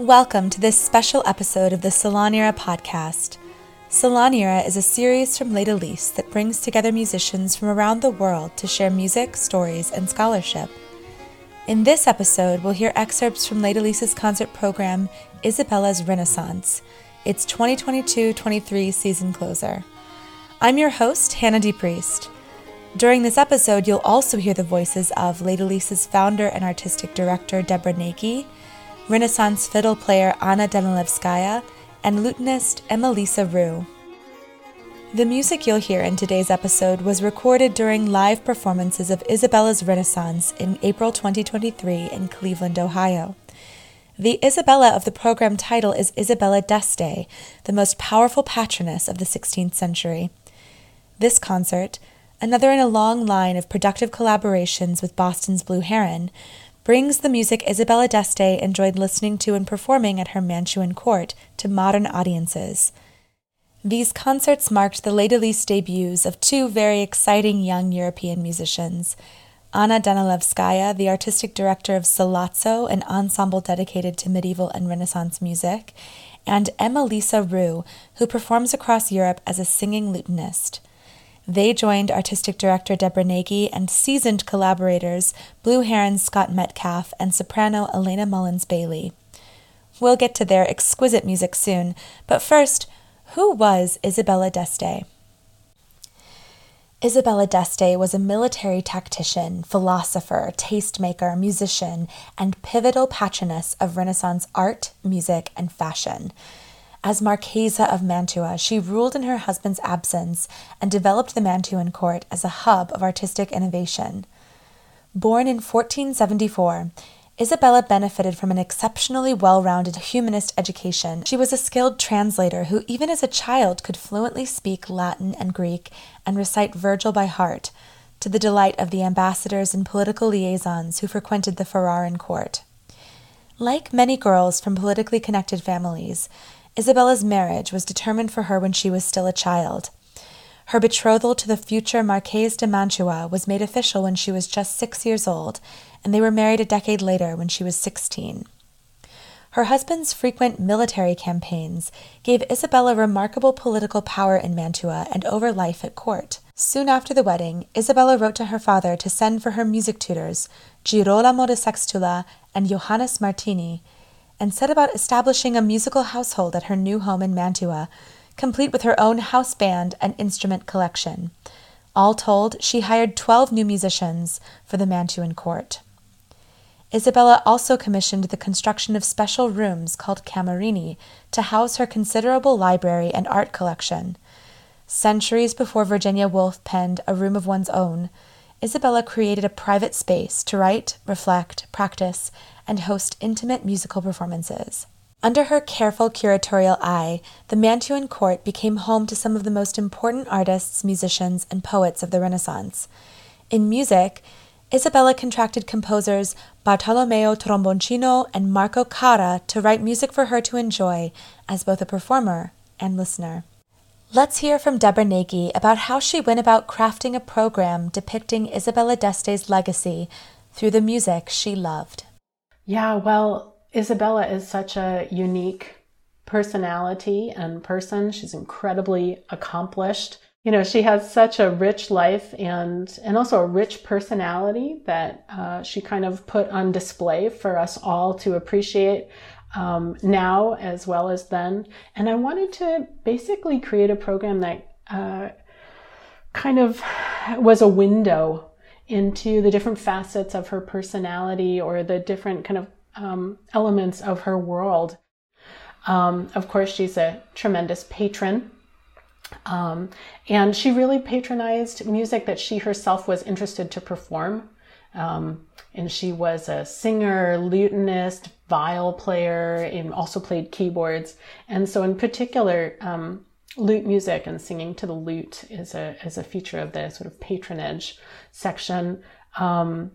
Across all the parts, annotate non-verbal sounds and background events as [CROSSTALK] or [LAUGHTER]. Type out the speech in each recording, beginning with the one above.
Welcome to this special episode of the Salonera podcast. Salonera is a series from Les Délices that brings together musicians from around the world to share music, stories, and scholarship. In this episode, we'll hear excerpts from Les Délices' concert program, Isabella's Renaissance, its 2022 23 season closer. I'm your host, Hannah DePriest. During this episode, you'll also hear the voices of Les Délices' founder and artistic director, Deborah Nagy, Renaissance fiddle player Anna Danilevskaya, and lutenist Emma-Lisa Roux. The music you'll hear in today's episode was recorded during live performances of Isabella's Renaissance in April 2023 in Cleveland, Ohio. The Isabella of the program title is Isabella d'Este, the most powerful patroness of the 16th century. This concert, another in a long line of productive collaborations with Boston's Blue Heron, brings the music Isabella d'Este enjoyed listening to and performing at her Mantuan court to modern audiences. These concerts marked the Les debuts of two very exciting young European musicians. Anna Danilevskaya, the artistic director of Sollazzo, an ensemble dedicated to medieval and Renaissance music, and Emma Lisa Roux, who performs across Europe as a singing lutenist. They joined artistic director Deborah Nagy and seasoned collaborators Blue Heron Scott Metcalf and soprano Elena Mullins Bailey. We'll get to their exquisite music soon, but first, who was Isabella d'Este? Isabella d'Este was a military tactician, philosopher, tastemaker, musician, and pivotal patroness of Renaissance art, music, and fashion. As Marchesa of Mantua, she ruled in her husband's absence and developed the Mantuan court as a hub of artistic innovation. Born in 1474, Isabella benefited from an exceptionally well rounded humanist education. She was a skilled translator who, even as a child, could fluently speak Latin and Greek and recite Virgil by heart, to the delight of the ambassadors and political liaisons who frequented the Ferraran court. Like many girls from politically connected families, Isabella's marriage was determined for her when she was still a child. Her betrothal to the future Marquise de Mantua was made official when she was just six years old, and they were married a decade later when she was 16. Her husband's frequent military campaigns gave Isabella remarkable political power in Mantua and over life at court. Soon after the wedding, Isabella wrote to her father to send for her music tutors, Girolamo de Sestola and Johannes Martini, and set about establishing a musical household at her new home in Mantua, complete with her own house band and instrument collection. All told, she hired 12 new musicians for the Mantuan court. Isabella also commissioned the construction of special rooms called camerini to house her considerable library and art collection. Centuries before Virginia Woolf penned A Room of One's Own, Isabella created a private space to write, reflect, practice, and host intimate musical performances. Under her careful curatorial eye, the Mantuan court became home to some of the most important artists, musicians, and poets of the Renaissance. In music, Isabella contracted composers Bartolomeo Tromboncino and Marco Cara to write music for her to enjoy as both a performer and listener. Let's hear from Deborah Nagy about how she went about crafting a program depicting Isabella d'Este's legacy through the music she loved. Yeah, well, Isabella is such a unique personality and person. She's incredibly accomplished. You know, she has such a rich life and and also a rich personality that uh, she kind of put on display for us all to appreciate um, now as well as then. And I wanted to basically create a program that uh, kind of was a window into the different facets of her personality or the different kind of um, elements of her world. Um, of course, she's a tremendous patron. Um, and she really patronized music that she herself was interested to perform. Um, and she was a singer, lutenist, viol player, and also played keyboards. And so, in particular, um, lute music and singing to the lute is a is a feature of the sort of patronage section. Um,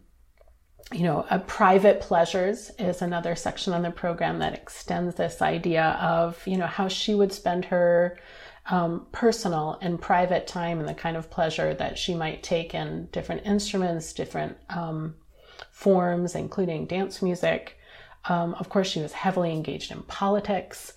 you know, a private pleasures is another section on the program that extends this idea of, you know, how she would spend her um, personal and private time and the kind of pleasure that she might take in different instruments, different um, forms, including dance music. Um, of course, she was heavily engaged in politics.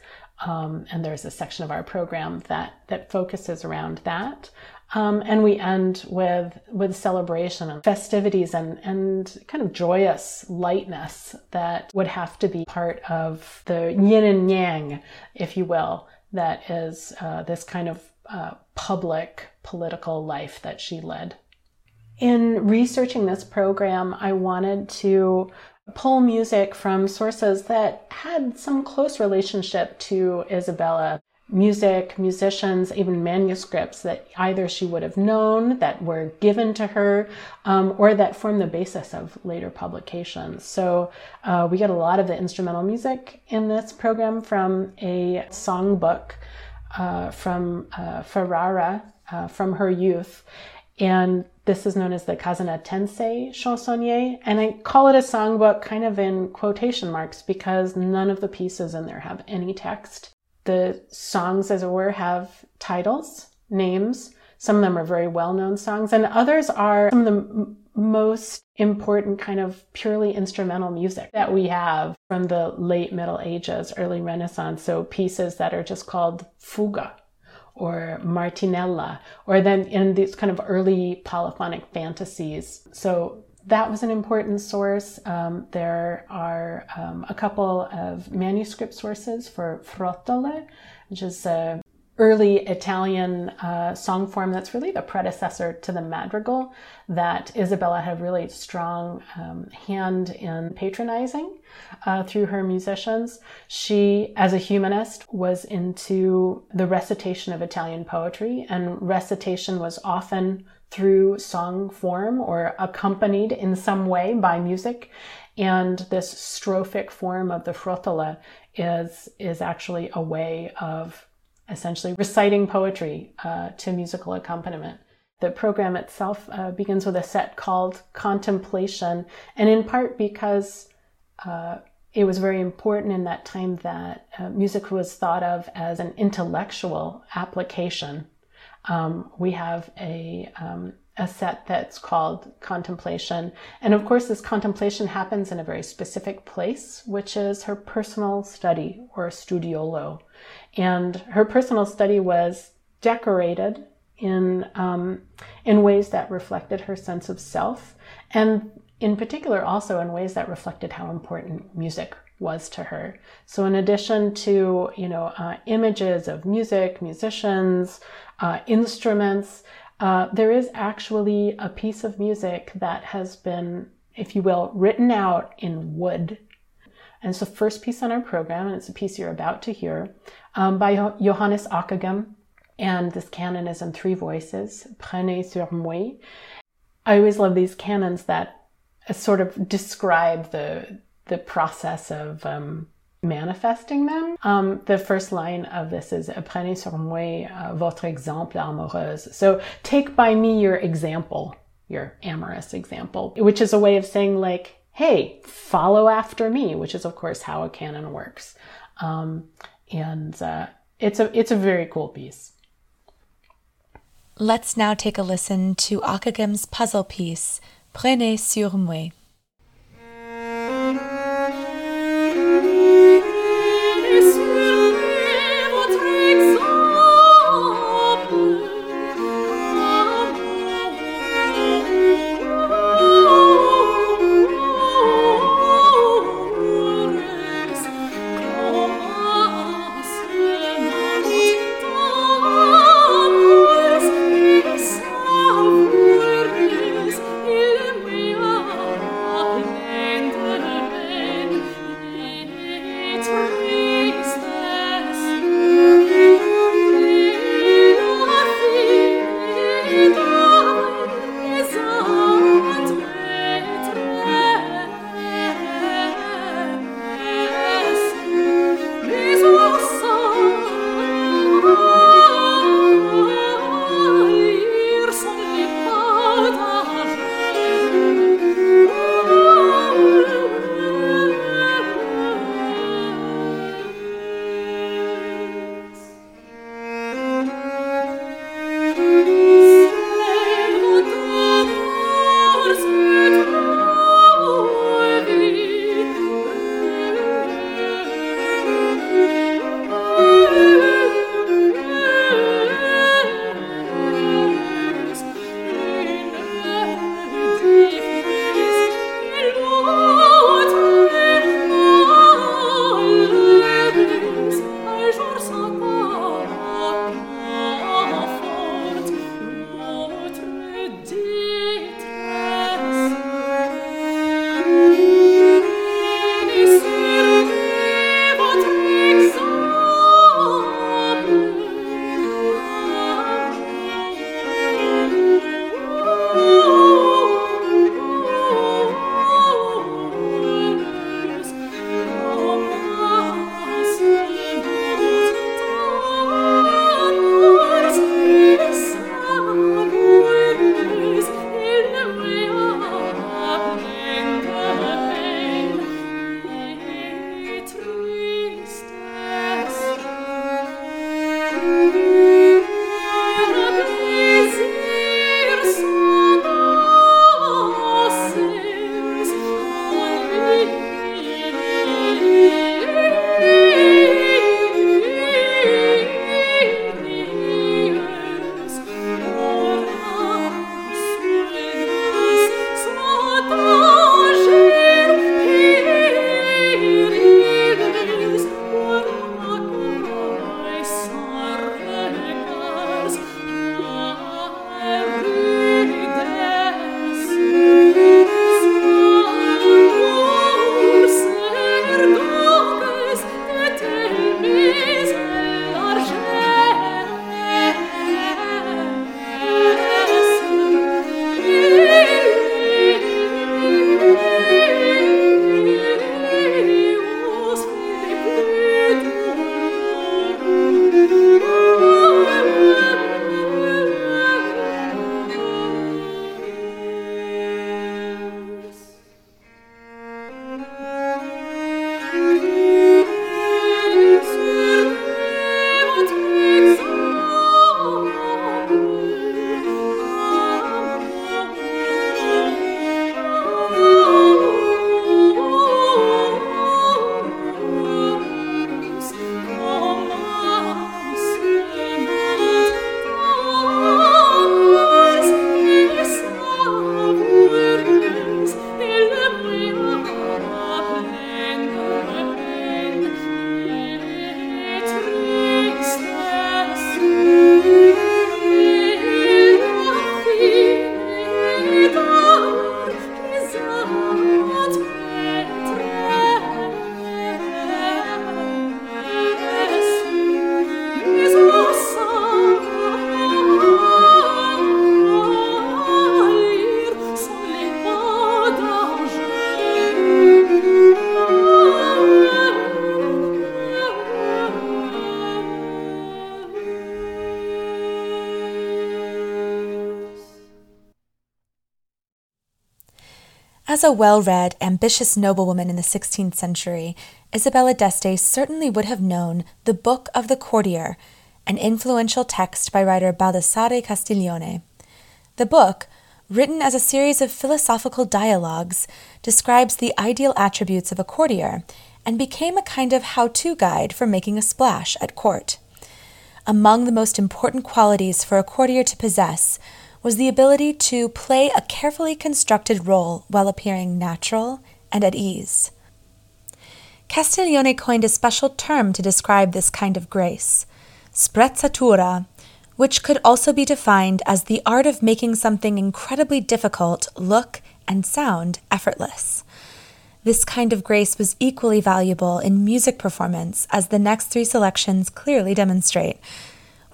Um, and there's a section of our program that that focuses around that. Um, and we end with with celebration and festivities and and kind of joyous lightness that would have to be part of the yin and yang, if you will, that is uh, this kind of uh, public political life that she led. In researching this program, I wanted to pull music from sources that had some close relationship to Isabella. Music, musicians, even manuscripts that either she would have known, that were given to her, um, or that form the basis of later publications. So uh, we get a lot of the instrumental music in this program from a songbook uh, from uh, Ferrara uh, from her youth. And this is known as the Casanatense chansonnier. And I call it a songbook kind of in quotation marks because none of the pieces in there have any text. The songs, as it were, have titles, names. Some of them are very well known songs, and others are some of the m- most important kind of purely instrumental music that we have from the late Middle Ages, early Renaissance. So pieces that are just called fuga or Martinella, or then in these kind of early polyphonic fantasies. So that was an important source. Um, there are um, a couple of manuscript sources for Frottole, which is a early Italian uh, song form that's really the predecessor to the madrigal that Isabella had a really strong um, hand in patronizing uh, through her musicians. She, as a humanist, was into the recitation of Italian poetry, and recitation was often through song form or accompanied in some way by music. And this strophic form of the frottole is, is actually a way of essentially reciting poetry uh, to musical accompaniment. The program itself uh, begins with a set called Contemplation, and in part because uh, it was very important in that time that uh, music was thought of as an intellectual application. Um, we have a um, a set that's called contemplation. And of course, this contemplation happens in a very specific place, which is her personal study or studiolo. And her personal study was decorated in, um, in ways that reflected her sense of self, and in particular, also in ways that reflected how important music was to her. So, in addition to you know uh, images of music, musicians, uh, instruments, uh, there is actually a piece of music that has been, if you will, written out in wood. And it's the first piece on our program, and it's a piece you're about to hear um, by Johannes Ockeghem. And this canon is in three voices, Prenez sur moi. I always love these canons that uh, sort of describe the, the process of um, manifesting them. Um, the first line of this is Prenez sur moi uh, votre exemple amoureuse. So take by me your example, your amorous example, which is a way of saying like, hey, follow after me, which is of course how a canon works. Um, and uh, it's a it's a very cool piece. Let's now take a listen to Ockeghem's puzzle piece, Prenez sur moi. As a well read, ambitious noblewoman in the 16th century, Isabella d'Este certainly would have known the Book of the Courtier, an influential text by writer Baldassare Castiglione. The book, written as a series of philosophical dialogues, describes the ideal attributes of a courtier and became a kind of how to guide for making a splash at court. Among the most important qualities for a courtier to possess was the ability to play a carefully constructed role while appearing natural and at ease. Castiglione coined a special term to describe this kind of grace, sprezzatura, which could also be defined as the art of making something incredibly difficult look and sound effortless. This kind of grace was equally valuable in music performance, as the next three selections clearly demonstrate.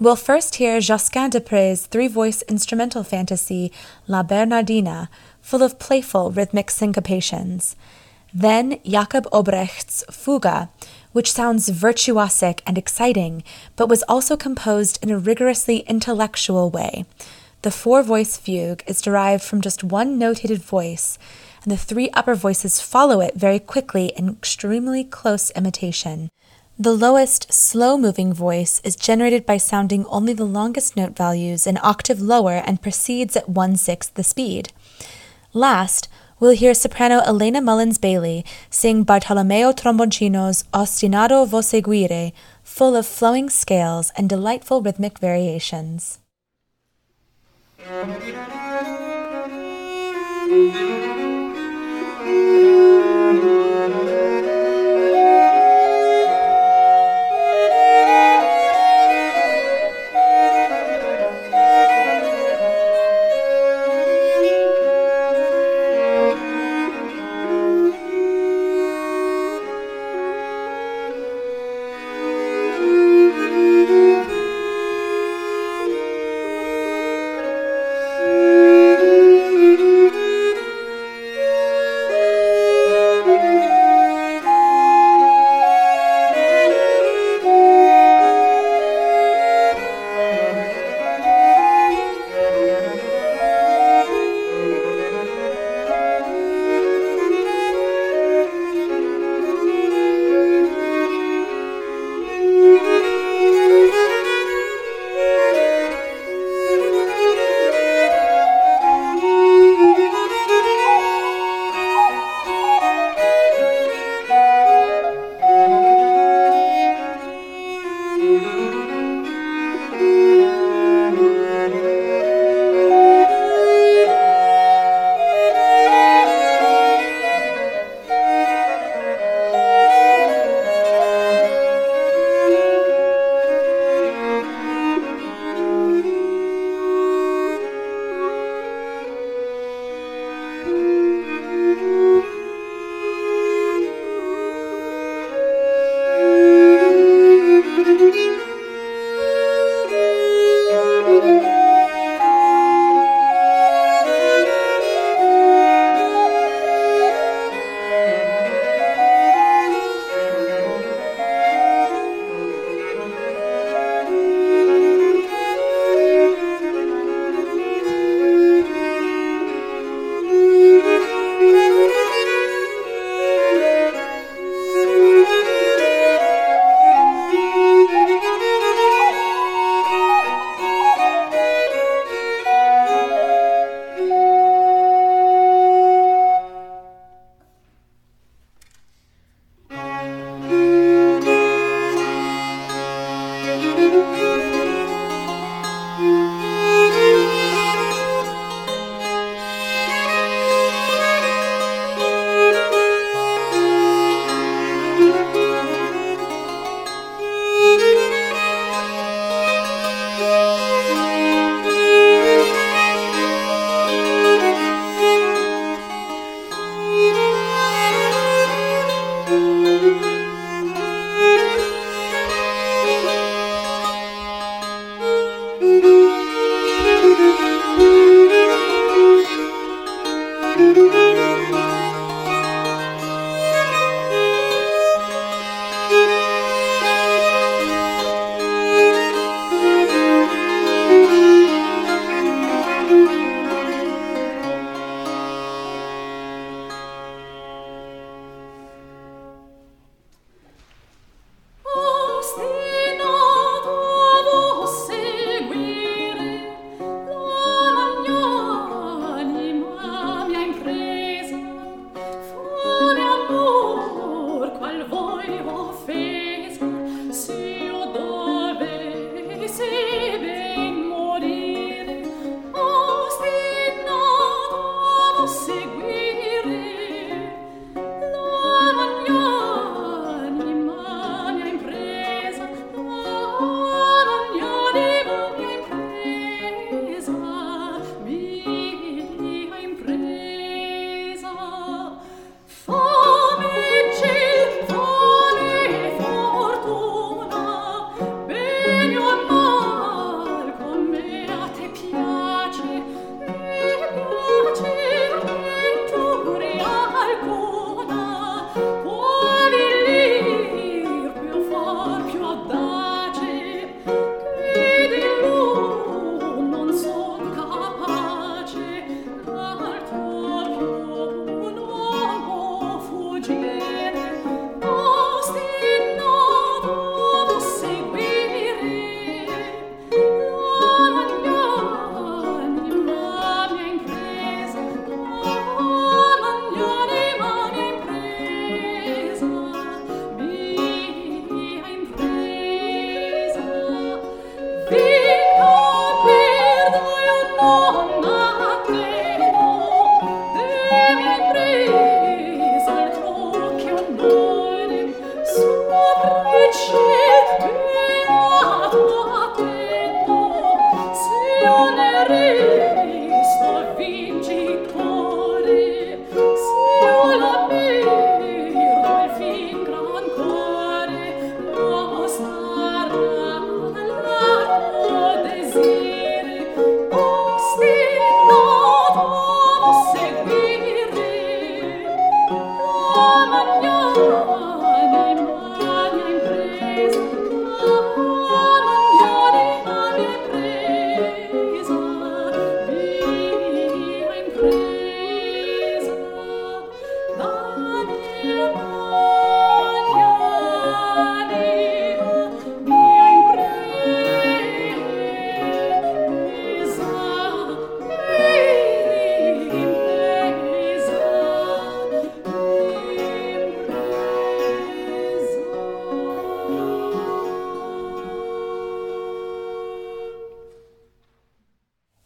We'll first hear Josquin des Prez' three voice instrumental fantasy, La Bernardina, full of playful rhythmic syncopations. Then Jakob Obrecht's Fuga, which sounds virtuosic and exciting, but was also composed in a rigorously intellectual way. The four voice fugue is derived from just one notated voice, and the three upper voices follow it very quickly in extremely close imitation. The lowest, slow moving voice is generated by sounding only the longest note values an octave lower and proceeds at one sixth the speed. Last, we'll hear soprano Elena Mullins Bailey sing Bartolomeo Tromboncino's Ostinato vo seguire, full of flowing scales and delightful rhythmic variations. [LAUGHS]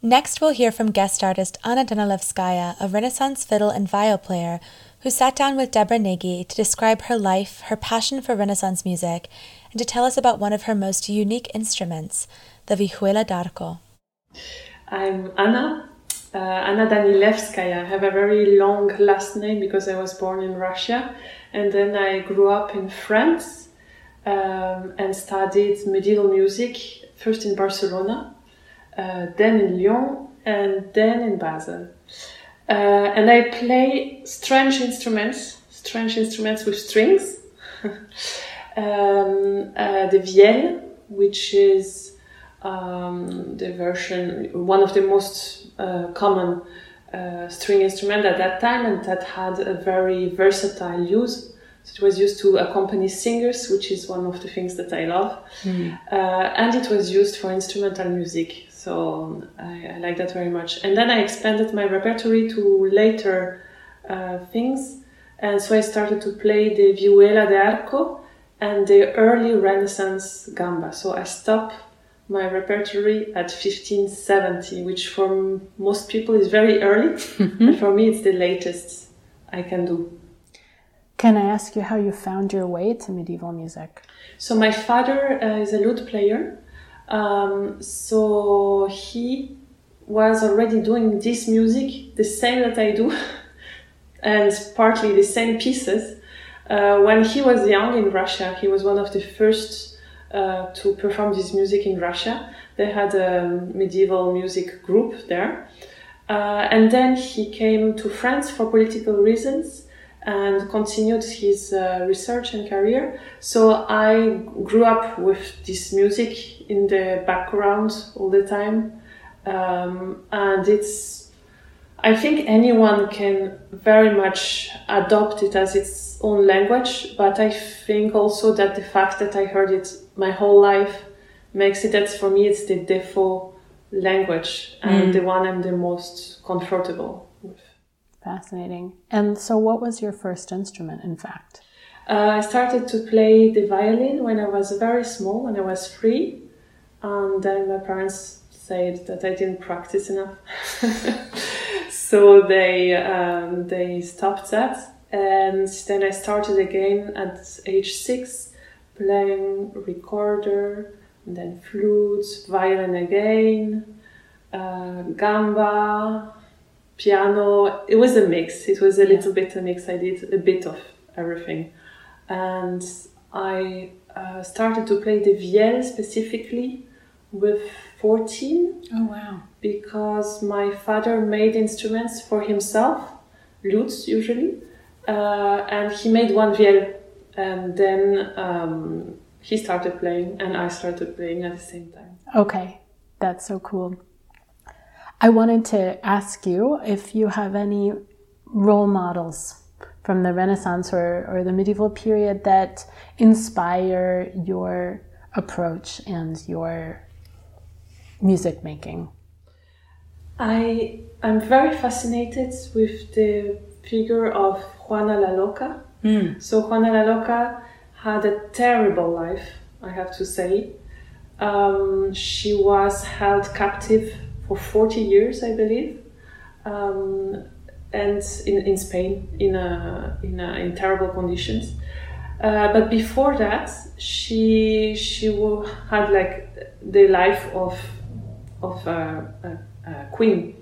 Next, we'll hear from guest artist Anna Danilevskaya, a Renaissance fiddle and viol player, who sat down with Deborah Nagy to describe her life, her passion for Renaissance music, and to tell us about one of her most unique instruments, the vihuela d'arco. I'm Anna, uh, Anna Danilevskaya. I have a very long last name because I was born in Russia, and then I grew up in France um, and studied medieval music, first in Barcelona uh, then in Lyon, and then in Basel. Uh, and I play strange instruments, strange instruments with strings. [LAUGHS] um, uh, the vielle, which is um, the version, one of the most uh, common uh, string instrument at that time, and that had a very versatile use. So it was used to accompany singers, which is one of the things that I love, mm. uh, and it was used for instrumental music. So I, I, like that very much. And then I expanded my repertoire to later uh, things. And so I started to play the vihuela de arco and the early Renaissance gamba. So I stopped my repertoire at 1570, which for most people is very early. Mm-hmm. but for me, it's the latest I can do. Can I ask you how you found your way to medieval music? So my father uh, is a lute player um, so he was already doing this music, the same that I do, [LAUGHS] and partly the same pieces. Uh, when he was young in Russia, he was one of the first uh, to perform this music in Russia. They had a medieval music group there. Uh, and then he came to France for political reasons and continued his uh, research and career. So I grew up with this music in the background all the time, um, and it's. I think anyone can very much adopt it as its own language, but I think also that the fact that I heard it my whole life makes it that for me it's the default language and mm. the one I'm the most comfortable Fascinating. And so, what was your first instrument, in fact? Uh, I started to play the violin when I was very small, when I was three. And then my parents said that I didn't practice enough. [LAUGHS] so they, um, they stopped that. And then I started again at age six, playing recorder, and then flute, violin again, uh, gamba, piano. It was a mix. It was a little bit a mix. I did a bit of everything, and I uh, started to play the vielle specifically with 14. Oh wow! Because my father made instruments for himself, lutes usually, uh, and he made one vielle, and then um, he started playing, and I started playing at the same time. Okay, that's so cool. I wanted to ask you if you have any role models from the Renaissance or, or the medieval period that inspire your approach and your music making. I am very fascinated with the figure of Juana la Loca. Mm. So Juana la Loca had a terrible life, I have to say. Um, she was held captive for 40 years, I believe, um, and in, in Spain in, a, in, a, in terrible conditions. Uh, but before that, she she had like the life of of a, a, a queen,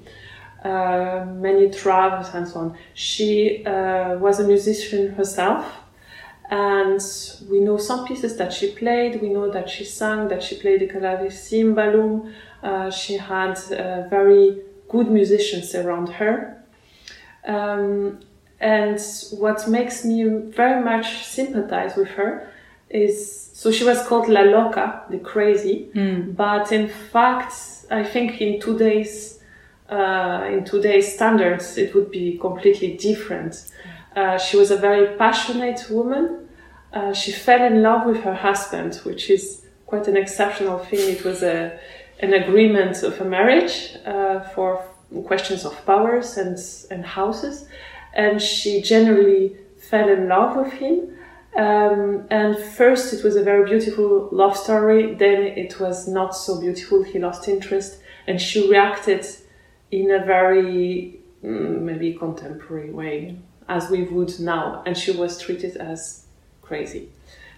uh, many travels and so on. She uh, was a musician herself, and we know some pieces that she played. We know that she sang, that she played the clavicimbalum, uh, she had uh, very good musicians around her. Um, and what makes me very much sympathize with her is so she was called La Loca, the crazy, mm. but in fact, I think in today's uh, in today's standards, it would be completely different. Uh, she was a very passionate woman. Uh, she fell in love with her husband, which is quite an exceptional thing. It was a an agreement of a marriage uh, for questions of powers and, and houses. And she generally fell in love with him. Um, and first, it was a very beautiful love story. Then it was not so beautiful. He lost interest. and she reacted in a very mm, maybe contemporary way as we would now, and she was treated as crazy.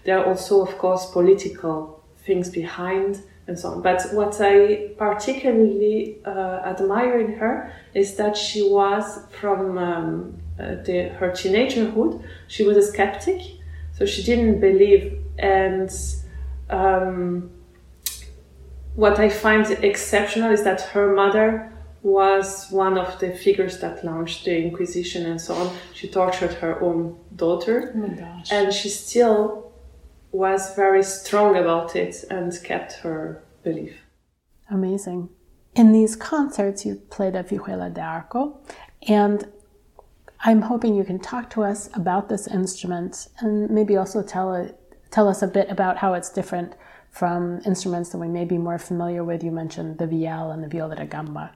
There are also, of course, political things behind and so on. But what I particularly uh, admire in her is that she was from um, uh, the, her teenagerhood, she was a skeptic, so she didn't believe. And um, what I find exceptional is that her mother was one of the figures that launched the Inquisition and so on. She tortured her own daughter, oh and she still was very strong about it and kept her belief. Amazing. In these concerts, you played a vihuela de arco, and I'm hoping you can talk to us about this instrument and maybe also tell, tell us a bit about how it's different from instruments that we may be more familiar with. You mentioned the vielle and the viola da gamba.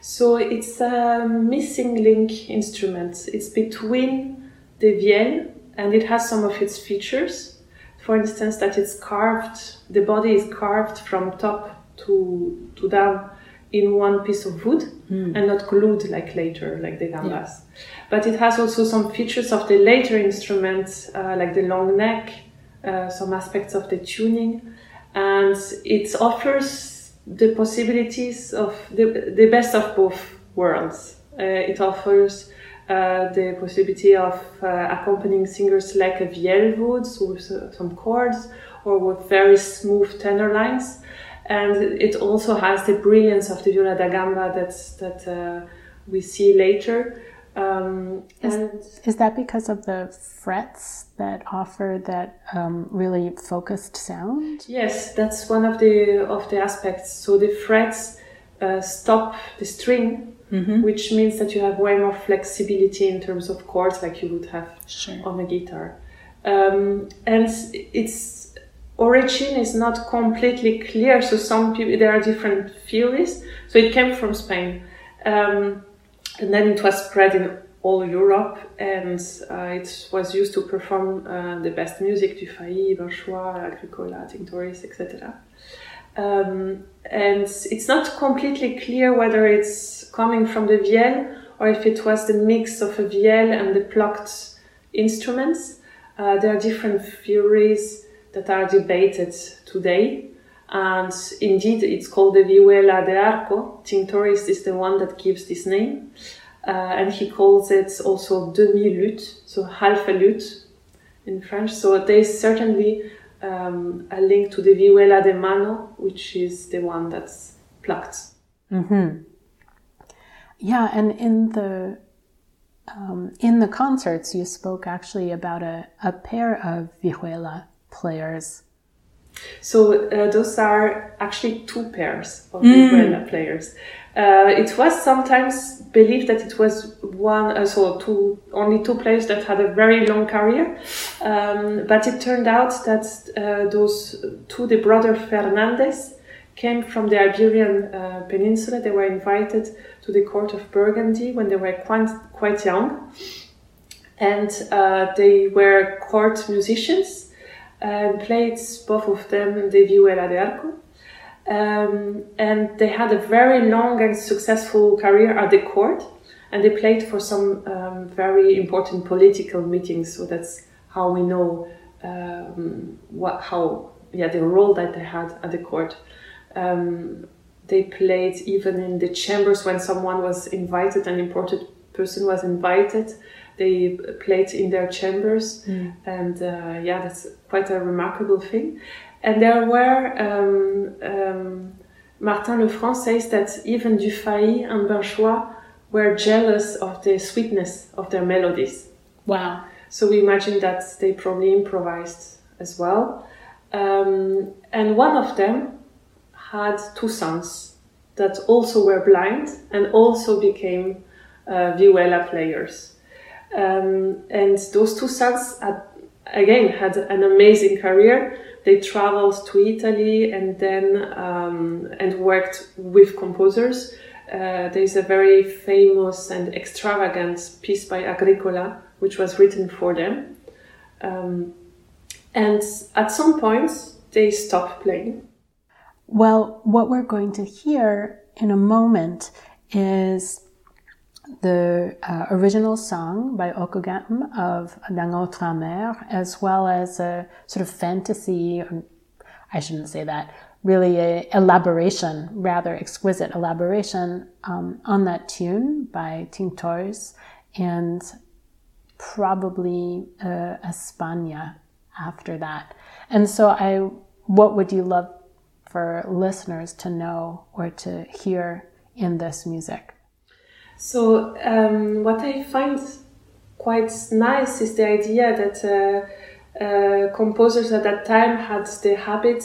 So it's a missing link instrument. It's between the vielle and it has some of its features. For instance, that it's carved, the body is carved from top to, to down in one piece of wood mm. and not glued like later, like the gambas. Yeah. But it has also some features of the later instruments, uh, like the long neck, uh, some aspects of the tuning, and it offers the possibilities of the, the best of both worlds. Uh, it offers uh, the possibility of uh, accompanying singers like a vielle would, so with uh, some chords or with very smooth tenor lines. And it also has the brilliance of the viola da gamba that, that uh, we see later. Um, is, is, that because of the frets that offer that um, really focused sound? Yes, that's one of the of the aspects. So the frets uh, stop the string, mm-hmm. which means that you have way more flexibility in terms of chords, like you would have sure. on a guitar. Um, and its origin is not completely clear. So some people there are different theories. So it came from Spain. Um, and then it was spread in all Europe, and uh, it was used to perform uh, the best music, Dufay, Binchois, Agricola, Tinctoris, etc. Um, and it's not completely clear whether it's coming from the vielle or if it was the mix of a vielle and the plucked instruments. Uh, there are different theories that are debated today. And indeed, it's called the Vihuela de Arco. Tinctoris is the one that gives this name. Uh, and he calls it also demi-lute, so half a lute in French. So there's certainly um, a link to the Vihuela de Mano, which is the one that's plucked. Mm-hmm. Yeah, and in the um, in the concerts, you spoke actually about a, a pair of vihuela players so uh, those are actually two pairs of mm. players. Uh, it was sometimes believed that it was one, uh, so two, only two players that had a very long career, um, but it turned out that uh, those two, the brother Fernandez, came from the Iberian uh, Peninsula. They were invited to the court of Burgundy when they were quite quite young, and uh, they were court musicians and played both of them in the Vihuela de Arco. Um, and they had a very long and successful career at the court, and they played for some um, very important political meetings. So that's how we know um, what how yeah the role that they had at the court. Um, they played even in the chambers when someone was invited, an important person was invited they played in their chambers, mm. and uh, yeah, that's quite a remarkable thing. And there were um, um, Martin Lefranc says that even Dufay and Binchois were jealous of the sweetness of their melodies. Wow! So we imagine that they probably improvised as well. Um, and one of them had two sons that also were blind and also became uh, vihuela players. Um, and those two sons had, again had an amazing career. They traveled to Italy and then um, and worked with composers. Uh, there is a very famous and extravagant piece by Agricola, which was written for them. Um, and at some point, they stopped playing. Well, what we're going to hear in a moment is the uh, original song by Ockeghem of D'ung aultre amer, as well as a sort of fantasy, I shouldn't say that, really a elaboration, rather exquisite elaboration um, on that tune by Tinctoris and probably uh, España after that. And so I, what would you love for listeners to know or to hear in this music? So um, what I find quite nice is the idea that uh, uh, composers at that time had the habit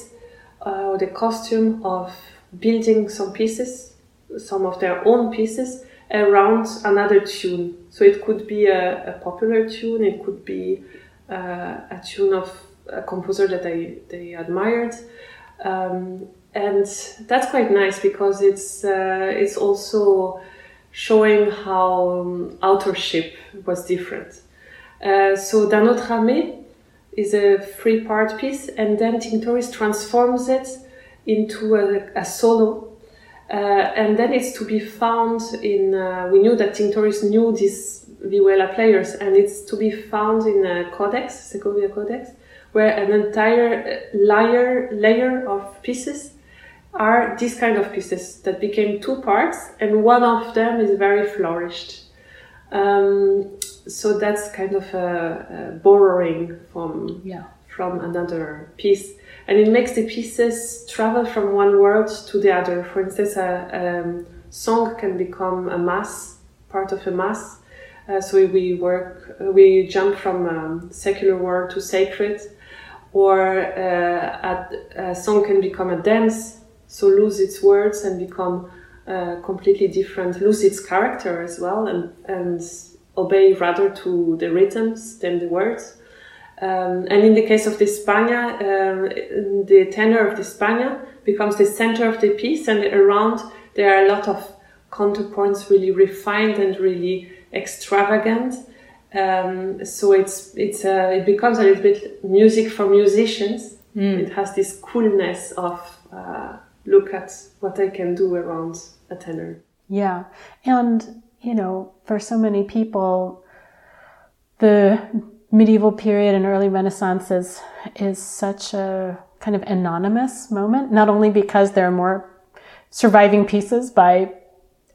uh, or the costume of building some pieces, some of their own pieces around another tune. So it could be a, a popular tune, it could be uh, a tune of a composer that I, they admired. Um, and that's quite nice because it's uh, it's also showing how um, authorship was different. Uh, so D'ung aultre amer is a three part piece, and then Tinctoris transforms it into a, a solo. Uh, and then it's to be found in, uh, we knew that Tinctoris knew these vihuela players, and it's to be found in a codex, Segovia Codex, where an entire layer, layer of pieces are these kind of pieces that became two parts, and one of them is very flourished. Um, so that's kind of a, a borrowing from yeah. from another piece, and it makes the pieces travel from one world to the other. For instance, a, a song can become a mass, part of a mass. Uh, so we work, we jump from um, secular world to sacred, or uh, a, a song can become a dance so lose its words and become uh, completely different, lose its character as well, and, and obey rather to the rhythms than the words. Um, and in the case of the Spagna, um, the tenor of the Spagna becomes the center of the piece, and around there are a lot of counterpoints, really refined and really extravagant. Um, so it's it's uh, it becomes a little bit music for musicians. Mm. It has this coolness of uh, look at what I can do around a tenor. Yeah. And, you know, for so many people, the medieval period and early Renaissance is, is such a kind of anonymous moment, not only because there are more surviving pieces by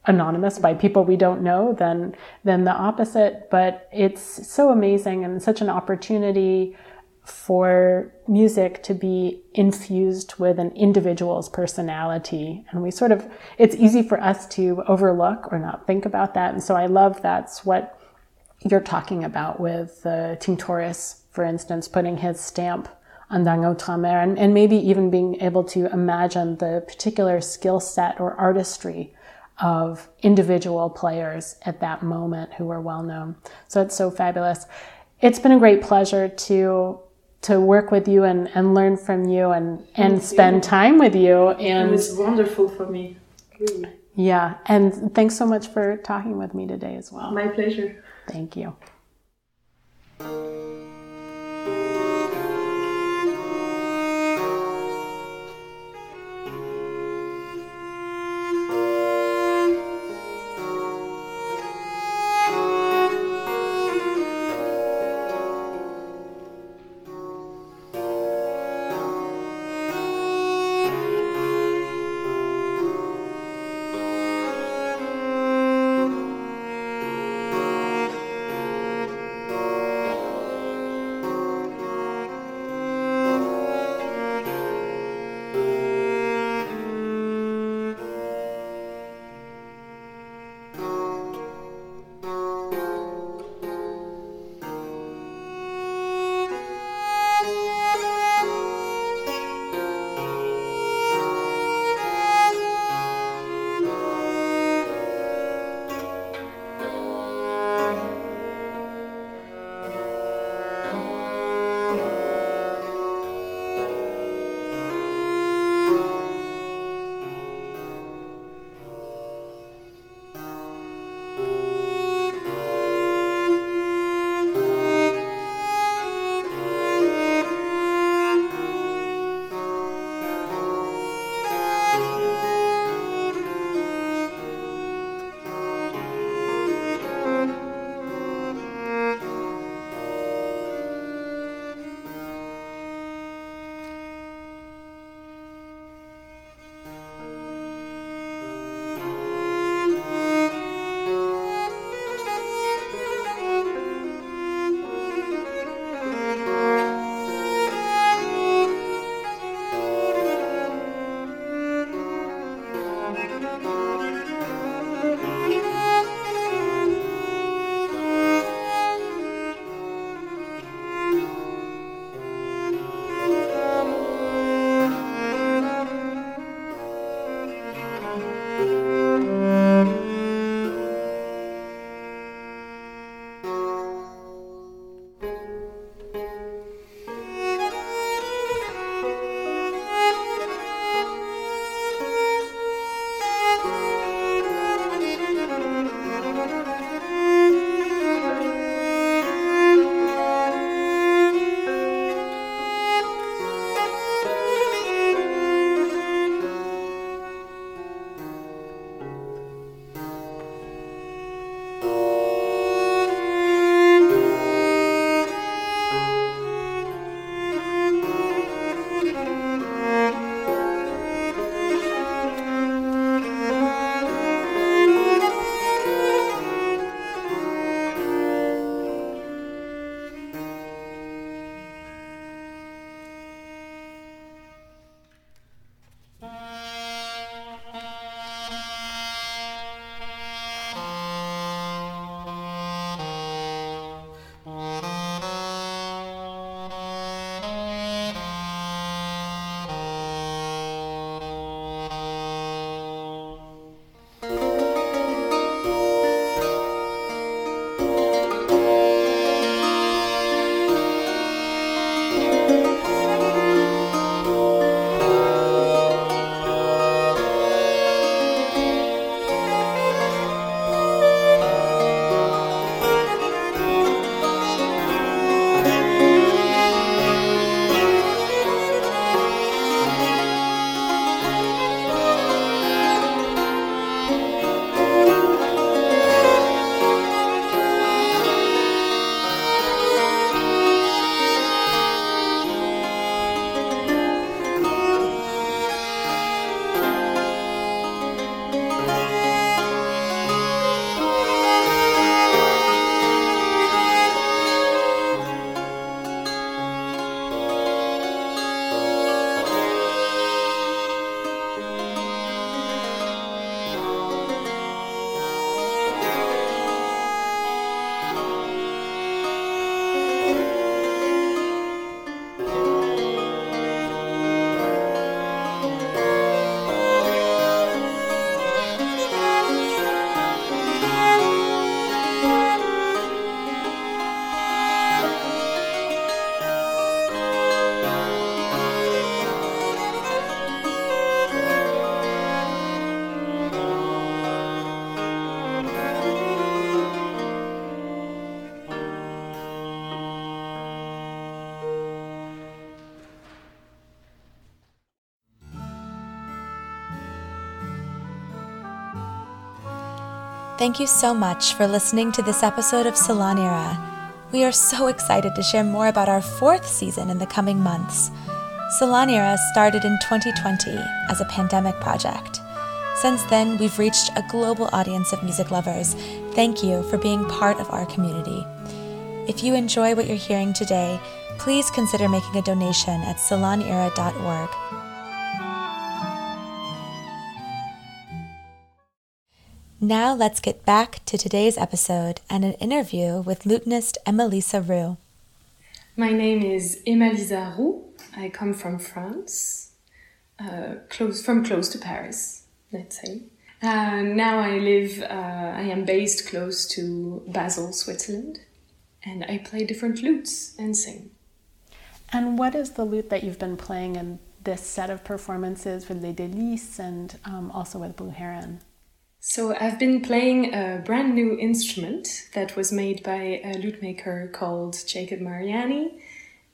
anonymous by people we don't know than than the opposite but it's so amazing and such an opportunity for music to be infused with an individual's personality. And we sort of, it's easy for us to overlook or not think about that. And so I love that's what you're talking about with uh, Tinctoris, for instance, putting his stamp on D'ung aultre and, and maybe even being able to imagine the particular skill set or artistry of individual players at that moment who were well known. So it's so fabulous. It's been a great pleasure to to work with you and, and learn from you and, and spend time with you. And it was wonderful for me. Really. Yeah. And thanks so much for talking with me today as well. My pleasure. Thank you. Thank you so much for listening to this episode of Salonera. We are so excited to share more about our fourth season in the coming months. Salonera started in 2020 as a pandemic project. Since then, we've reached a global audience of music lovers. Thank you for being part of our community. If you enjoy what you're hearing today, please consider making a donation at salonera.org. Now let's get back to today's episode and an interview with lutenist Emma-Lisa Roux. My name is Emma-Lisa Roux. I come from France, uh, close from close to Paris, let's say. Uh, now I live. Uh, I am based close to Basel, Switzerland, and I play different lutes and sing. And what is the lute that you've been playing in this set of performances with Les Délices and um, also with Blue Heron? So I've been playing a brand new instrument that was made by a lute maker called Jacob Mariani,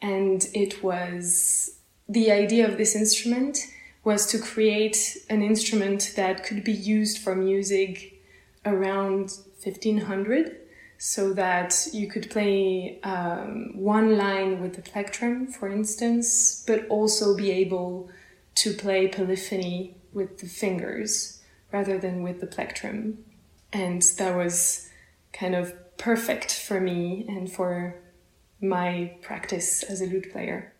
and it was the idea of this instrument was to create an instrument that could be used for music around 1500 so that you could play um, one line with the plectrum, for instance, but also be able to play polyphony with the fingers rather than with the plectrum. And that was kind of perfect for me and for my practice as a lute player.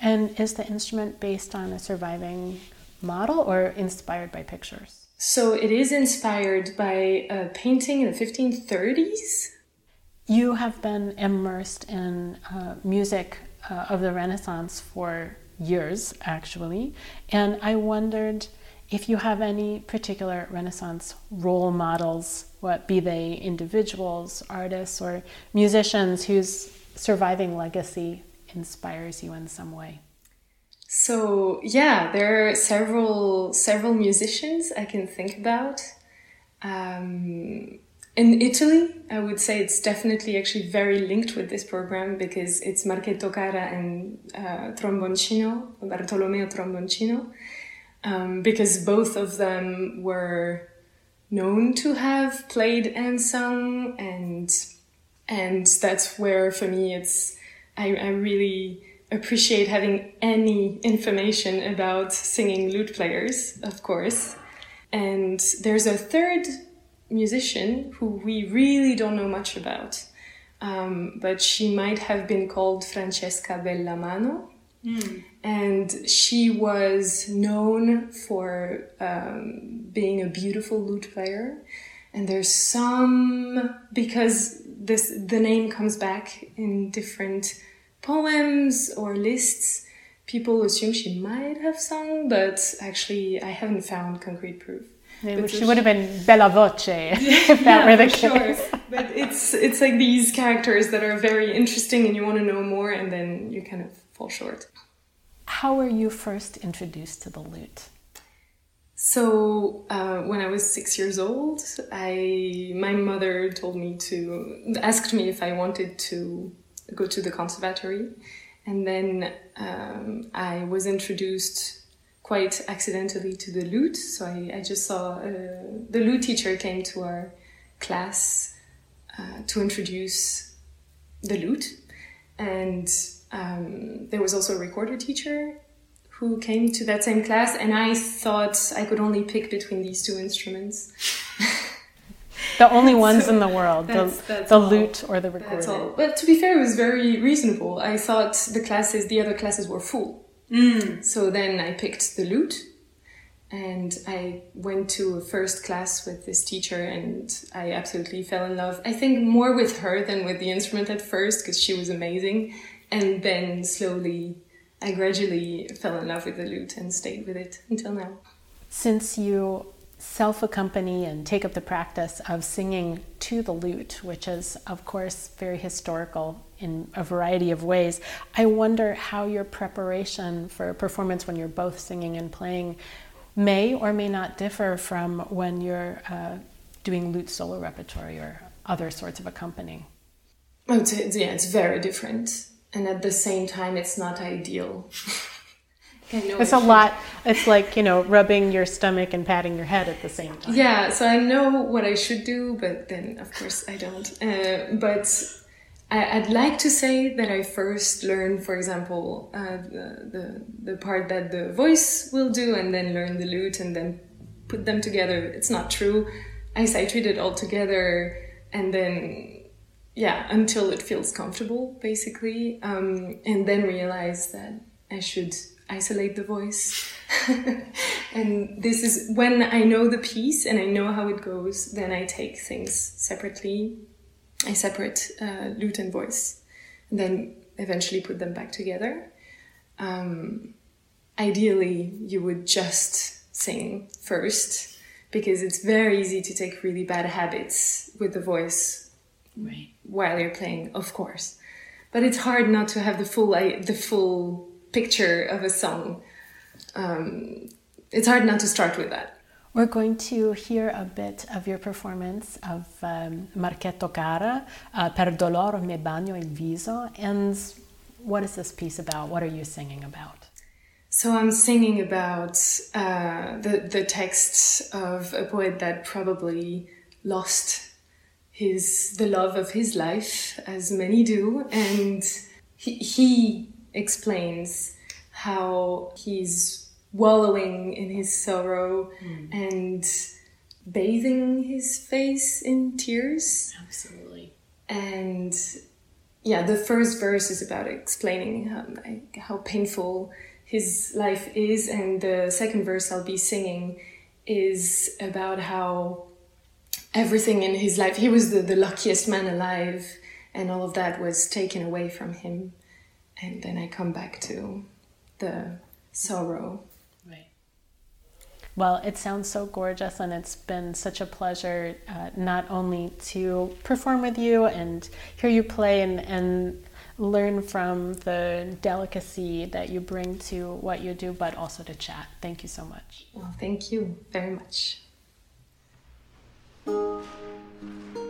And is the instrument based on a surviving model or inspired by pictures? So it is inspired by a painting in the 1530s. You have been immersed in uh, music uh, of the Renaissance for years, actually. And I wondered if you have any particular Renaissance role models, what be they individuals, artists, or musicians whose surviving legacy inspires you in some way. So yeah, there are several several musicians I can think about. Um, in Italy, I would say it's definitely actually very linked with this program because it's Marchetto Cara and uh, Tromboncino, Bartolomeo Tromboncino, um, because both of them were known to have played and sung, and and that's where for me it's I, I really appreciate having any information about singing lute players, of course. And there's a third musician who we really don't know much about, um, but she might have been called Francesca Bellamano. Mm. And she was known for um, being a beautiful lute player. And there's some, because this, the name comes back in different poems or lists, people assume she might have sung, but actually I haven't found concrete proof. Maybe she would have been bella voce [LAUGHS] if that yeah, were the case. Sure. But it's it's like these characters that are very interesting and you want to know more and then you kind of fall short. How were you first introduced to the lute? So uh, when I was six years old, I my mother told me to asked me if I wanted to go to the conservatory, and then um, I was introduced quite accidentally to the lute. So I, I just saw uh, the lute teacher came to our class uh, to introduce the lute, and um, there was also a recorder teacher who came to that same class, and I thought I could only pick between these two instruments. [LAUGHS] the only ones so in the world, that's, the, that's the lute or the recorder. But to be fair, it was very reasonable. I thought the classes, the other classes were full. Mm. So then I picked the lute and I went to a first class with this teacher and I absolutely fell in love. I think more with her than with the instrument at first because she was amazing and then slowly I gradually fell in love with the lute and stayed with it until now. Since you self accompany and take up the practice of singing to the lute, which is, of course, very historical in a variety of ways, I wonder how your preparation for a performance when you're both singing and playing may or may not differ from when you're uh, doing lute solo repertory or other sorts of accompanying. Oh, it's, yeah, it's very different and at the same time it's not ideal [LAUGHS] it's a lot. It's like you know, rubbing your stomach and patting your head at the same time. Yeah, so I know what I should do, but then of course I don't. Uh, but I, would like to say that I first learn, for example, uh, the, the the part that the voice will do, and then learn the lute, and then put them together. It's not true. I treat it all together, and then yeah, until it feels comfortable, basically, um, and then realize that I should isolate the voice. [LAUGHS] and this is when I know the piece and I know how it goes, then I take things separately. I separate uh, lute and voice, and then eventually put them back together. Um, ideally, you would just sing first because it's very easy to take really bad habits with the voice right. While you're playing, of course. But it's hard not to have the full the full picture of a song. Um, it's hard not to start with that. We're going to hear a bit of your performance of um, Marchetto Cara, uh, Per dolore me bagno il viso. And what is this piece about? What are you singing about? So I'm singing about uh, the, the text of a poet that probably lost his the love of his life, as many do, and he, he explains how he's wallowing in his sorrow mm. and bathing his face in tears. Absolutely. And yeah, the first verse is about explaining how, like, how painful his life is, and the second verse I'll be singing is about how everything in his life, he was the, the luckiest man alive, and all of that was taken away from him and then I come back to the sorrow. Right. Well, it sounds so gorgeous, and it's been such a pleasure uh, not only to perform with you and hear you play and, and learn from the delicacy that you bring to what you do, but also to chat. Thank you so much. Well, thank you very much. Thank you.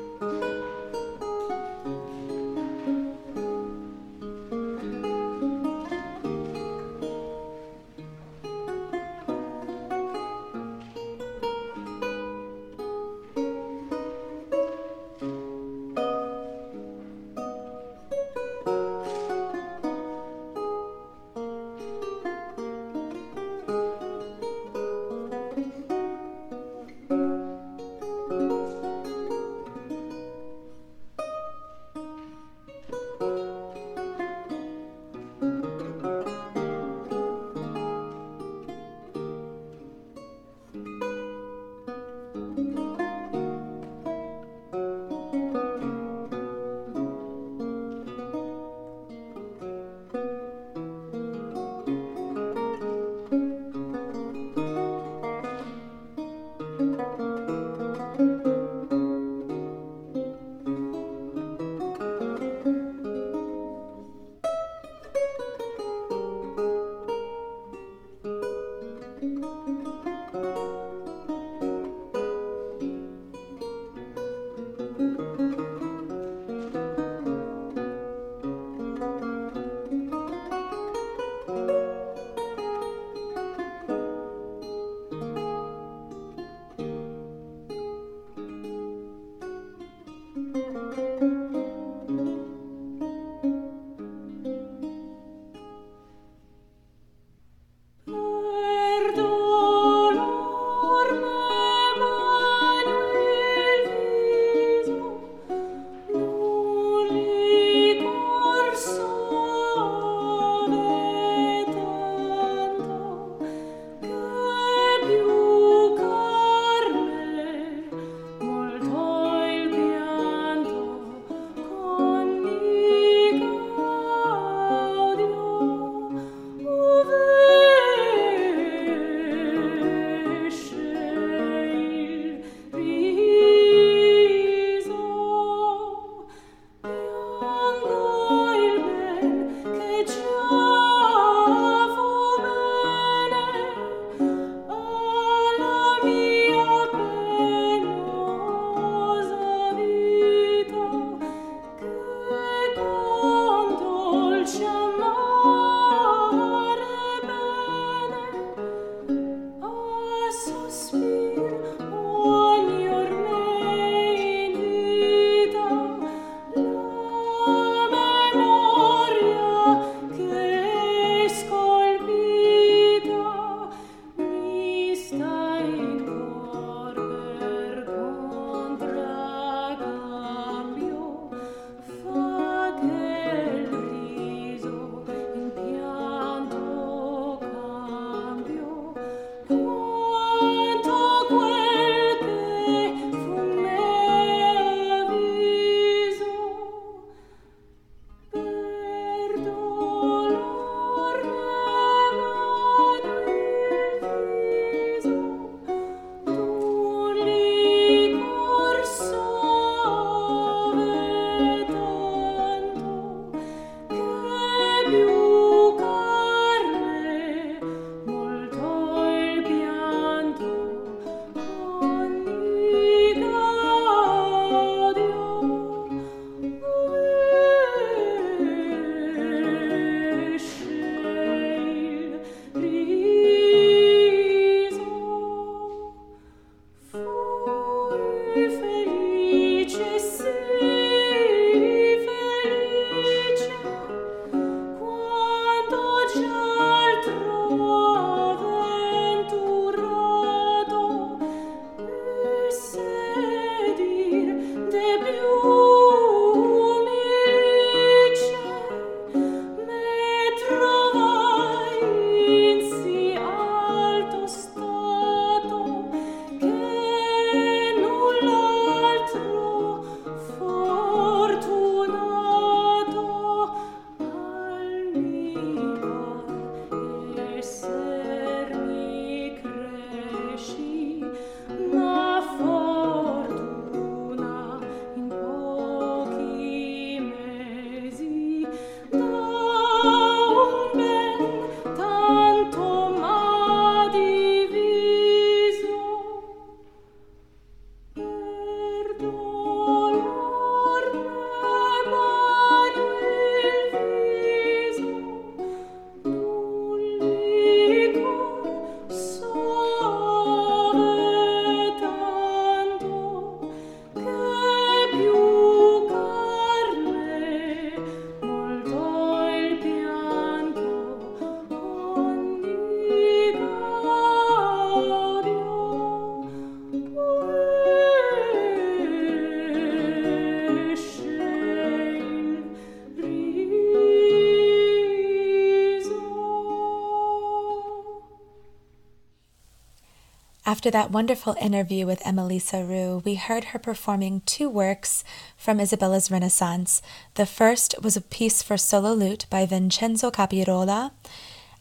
After that wonderful interview with Emma-Lisa Roux, we heard her performing two works from Isabella's Renaissance. The first was a piece for solo lute by Vincenzo Capirola,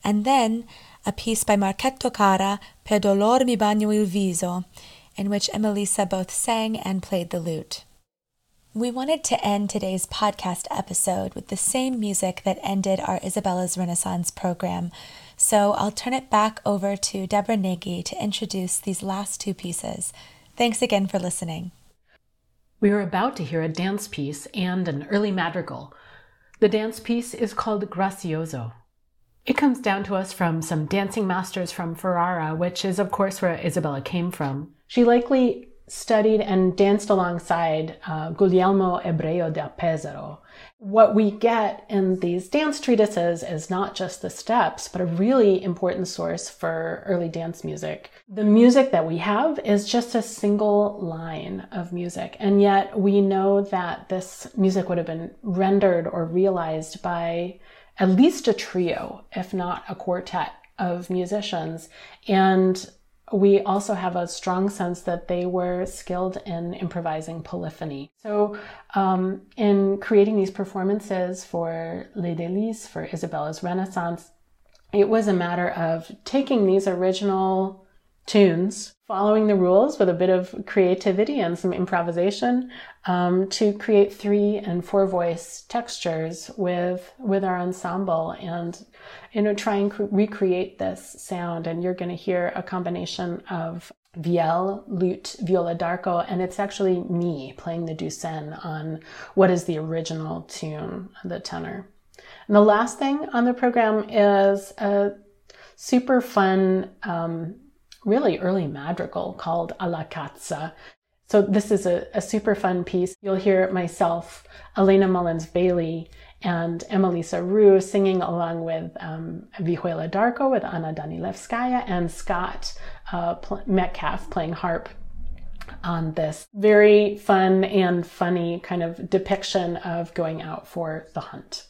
and then a piece by Marchetto Cara, Per dolor mi bagno il viso, in which Emma-Lisa both sang and played the lute. We wanted to end today's podcast episode with the same music that ended our Isabella's Renaissance program so I'll turn it back over to Debra Nagy to introduce these last two pieces. Thanks again for listening. We are about to hear a dance piece and an early madrigal. The dance piece is called Grazioso. It comes down to us from some dancing masters from Ferrara, which is, of course, where Isabella came from. She likely studied and danced alongside uh, Guglielmo Ebreo da Pesaro. What we get in these dance treatises is not just the steps, but a really important source for early dance music. The music that we have is just a single line of music, and yet we know that this music would have been rendered or realized by at least a trio, if not a quartet of musicians. And we also have a strong sense that they were skilled in improvising polyphony. So, um, in creating these performances for Les Délices, for Isabella's Renaissance, it was a matter of taking these original tunes, following the rules with a bit of creativity and some improvisation um, to create three and four voice textures with with our ensemble and you know try and cre- recreate this sound and you're going to hear a combination of vielle, lute, viola d'arco, and it's actually me playing the douçaine on what is the original tune, the tenor. And the last thing on the program is a super fun um, really early madrigal called Alla Cazza. So this is a, a super fun piece. You'll hear myself, Elena Mullins Bailey, and Emma-Lisa Roux singing along with um, Vihuela d'Arco with Anna Danilevskaya and Scott uh, pl- Metcalf playing harp on this very fun and funny kind of depiction of going out for the hunt.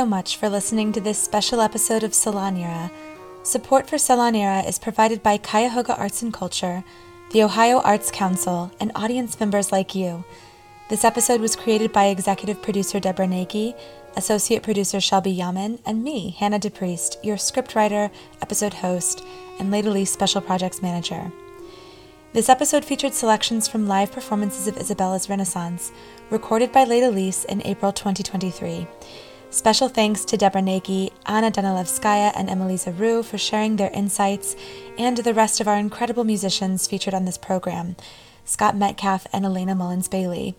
So much for listening to this special episode of Salonera. Support for Salonera is provided by Cuyahoga Arts and Culture, the Ohio Arts Council, and audience members like you. This episode was created by executive producer Debra Nagy, associate producer Shelby Yaman, and me, Hannah DePriest, your scriptwriter, episode host, and Lee special projects manager. This episode featured selections from live performances of Isabella's Renaissance, recorded by Les Délices in April 2023. Special thanks to Debra Nagy, Anna Danilevskaya, and Emma-Lisa Roux for sharing their insights, and to the rest of our incredible musicians featured on this program, Scott Metcalf and Elena Mullins Bailey.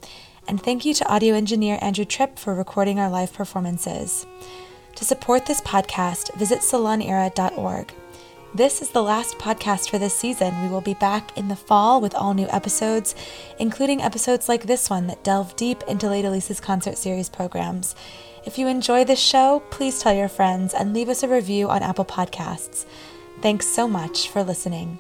And thank you to audio engineer Andrew Tripp for recording our live performances. To support this podcast, visit salonera.org. This is the last podcast for this season. We will be back in the fall with all new episodes, including episodes like this one that delve deep into Les Délices' concert series programs. If you enjoy this show, please tell your friends and leave us a review on Apple Podcasts. Thanks so much for listening.